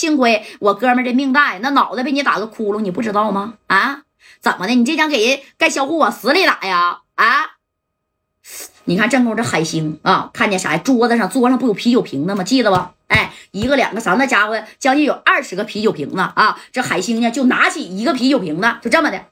幸亏我哥们这命大呀，那脑袋被你打个窟窿，你不知道吗？啊，怎么的？你这想给人盖小户往死里打呀？啊！你看正宫这海星啊，看见啥？桌子上桌上不有啤酒瓶子吗？记得不？哎，一个两个三？那家伙将近有二十个啤酒瓶子啊！这海星呢，就拿起一个啤酒瓶子，就这么的，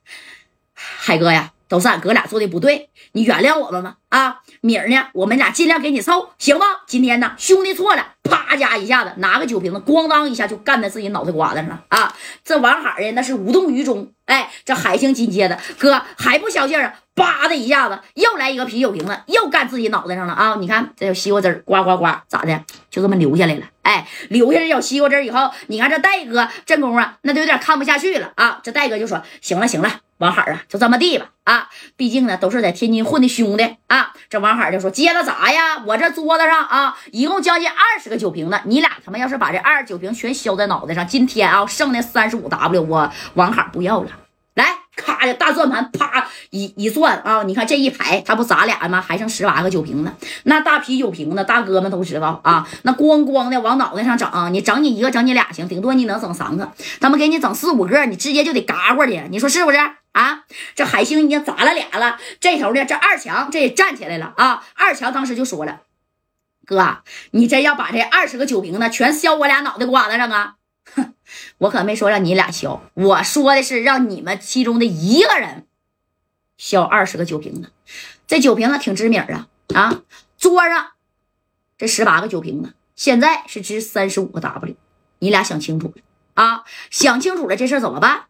海哥呀。都是俺哥俩做的不对，你原谅我们吧。啊，明儿呢，我们俩尽量给你凑，行吗？今天呢，兄弟错了，啪家一下子拿个酒瓶子，咣当一下就干在自己脑袋瓜子上了。啊，这王海呀，那是无动于衷。哎，这海星紧接着哥还不消气啊，叭的一下子又来一个啤酒瓶子，又干自己脑袋上了啊！你看这有西瓜汁呱呱呱，咋的？就这么留下来了。哎，留下这小西瓜汁以后，你看这戴哥这功夫啊，那就有点看不下去了啊！这戴哥就说：“行了，行了。”王海啊，就这么地吧啊！毕竟呢，都是在天津混的兄弟啊。这王海就说：“接着砸呀？我这桌子上啊，一共将近二十个酒瓶子，你俩他妈要是把这二十酒瓶全削在脑袋上，今天啊，剩那三十五 W，我王海不要了。”来，咔的大转盘，啪一一转啊！你看这一排，他不咱俩吗？还剩十八个酒瓶子，那大啤酒瓶子，大哥们都知道啊。那咣咣的往脑袋上整，你整你一个，整你俩行，顶多你能整三个。他们给你整四五个，你直接就得嘎过去，你说是不是啊？这海星已经砸了俩了，这头呢，这二强这也站起来了啊！二强当时就说了：“哥，你真要把这二十个酒瓶子全削我俩脑袋瓜子上啊？”我可没说让你俩消，我说的是让你们其中的一个人消二十个酒瓶子。这酒瓶子挺值名啊啊！桌上这十八个酒瓶子，现在是值三十五个 W。你俩想清楚了啊？想清楚了，这事怎么办？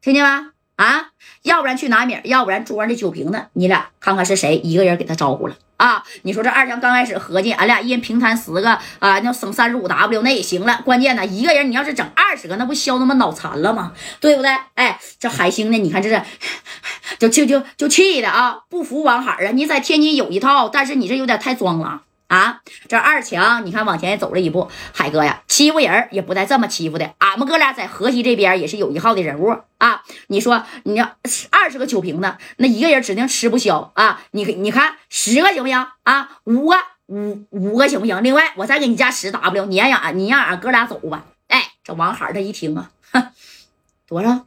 听见没？啊，要不然去拿米，要不然桌上的酒瓶子，你俩看看是谁一个人给他招呼了。啊，你说这二强刚开始合计，俺俩一人平摊十个啊，那省三十五 W 那也行了。关键呢，一个人你要是整二十个，那不削他妈脑残了吗？对不对？哎，这海星呢，你看这是，就就就就气的啊，不服王海啊！你在天津有一套，但是你这有点太装了。啊，这二强，你看往前走了一步。海哥呀，欺负人也不带这么欺负的。俺们哥俩在河西这边也是有一号的人物啊。你说你要二十个酒瓶子，那一个人指定吃不消啊。你你看十个行不行啊？五个五五个行不行？另外我再给你加十 W，你让俺你让俺哥俩走吧。哎，这王海他一听啊，多少？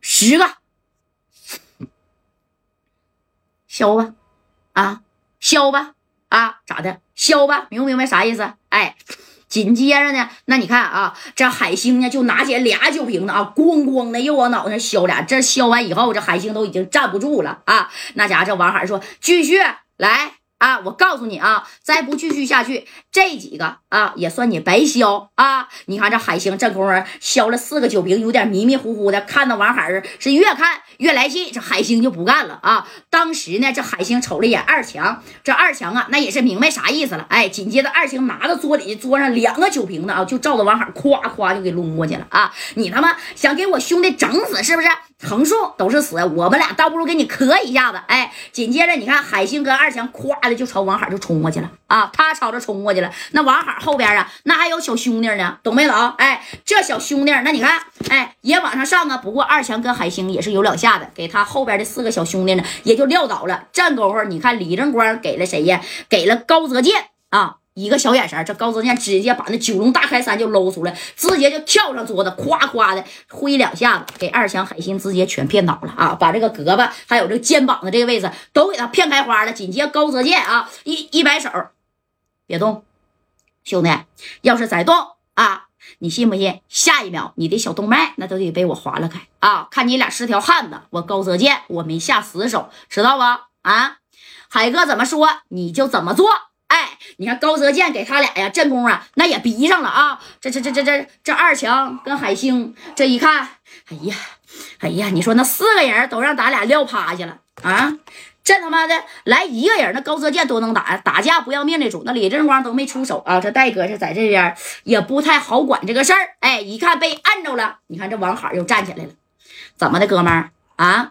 十个，消吧，啊。削吧，啊，咋的？削吧，明不明白啥意思？哎，紧接着呢，那你看啊，这海星呢就拿起俩酒瓶子啊，咣咣的又往脑袋上削俩。这削完以后，这海星都已经站不住了啊。那家伙，这王海说：“继续来。”啊，我告诉你啊，再不继续下去，这几个啊也算你白削啊！你看这海星这功夫削了四个酒瓶，有点迷迷糊糊的，看到王海是越看越来气，这海星就不干了啊！当时呢，这海星瞅了一眼二强，这二强啊，那也是明白啥意思了。哎，紧接着二强拿着桌底桌上两个酒瓶子啊，就照着王海夸夸就给抡过去了啊！你他妈想给我兄弟整死是不是？横竖都是死，我们俩倒不如给你磕一下子。哎，紧接着你看海星跟二强咵的就朝王海就冲过去了啊！他朝着冲过去了，那王海后边啊，那还有小兄弟呢，懂没懂？哎，这小兄弟，那你看，哎，也往上上啊。不过二强跟海星也是有两下子，给他后边的四个小兄弟呢，也就撂倒了。站功夫，你看李正光给了谁呀？给了高泽健啊。一个小眼神，这高泽健直接把那九龙大开山就搂出来，直接就跳上桌子，夸夸的挥两下子，给二强海星直接全骗倒了啊！把这个胳膊还有这个肩膀的这个位置都给他骗开花了。紧接高泽健啊，一一摆手，别动，兄弟，要是再动啊，你信不信？下一秒你的小动脉那都得被我划拉开啊！看你俩是条汉子，我高泽健我没下死手，知道吧？啊，海哥怎么说你就怎么做。哎，你看高泽健给他俩呀，阵功啊，那也逼上了啊！这这这这这这二强跟海星这一看，哎呀，哎呀，你说那四个人都让咱俩撂趴下了啊！这他妈的来一个人，那高泽健多能打，打架不要命那种。那李正光都没出手啊，这戴哥是在这边也不太好管这个事儿。哎，一看被按着了，你看这王海又站起来了，怎么的，哥们儿啊？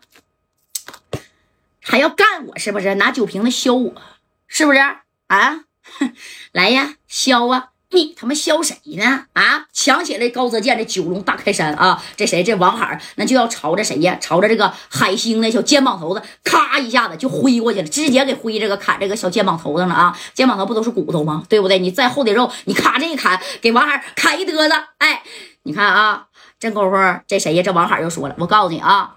还要干我是不是？拿酒瓶子削我是不是？啊，来呀，削啊！你他妈削谁呢？啊！抢起来高泽健的九龙大开山啊！这谁？这王海那就要朝着谁呀？朝着这个海星那小肩膀头子，咔一下子就挥过去了，直接给挥这个砍这个小肩膀头上了啊！肩膀头不都是骨头吗？对不对？你再厚的肉，你咔这一砍，给王海砍一嘚子。哎，你看啊，这功夫这谁呀？这王海又说了，我告诉你啊，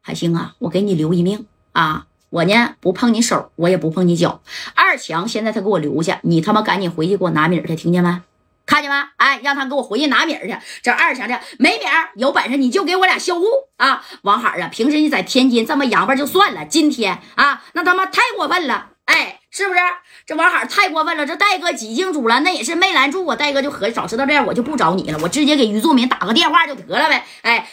海星啊，我给你留一命啊！我呢不碰你手，我也不碰你脚。二强现在他给我留下，你他妈赶紧回去给我拿米去，听见没？看见没？哎，让他给我回去拿米去。这二强这没米有本事你就给我俩销户啊！王海啊，平时你在天津这么洋巴就算了，今天啊，那他妈太过分了，哎，是不是？这王海太过分了。这戴哥几经阻拦，那也是没拦住我。戴哥就合计，早知道这样，我就不找你了，我直接给于作敏打个电话就得了呗。哎。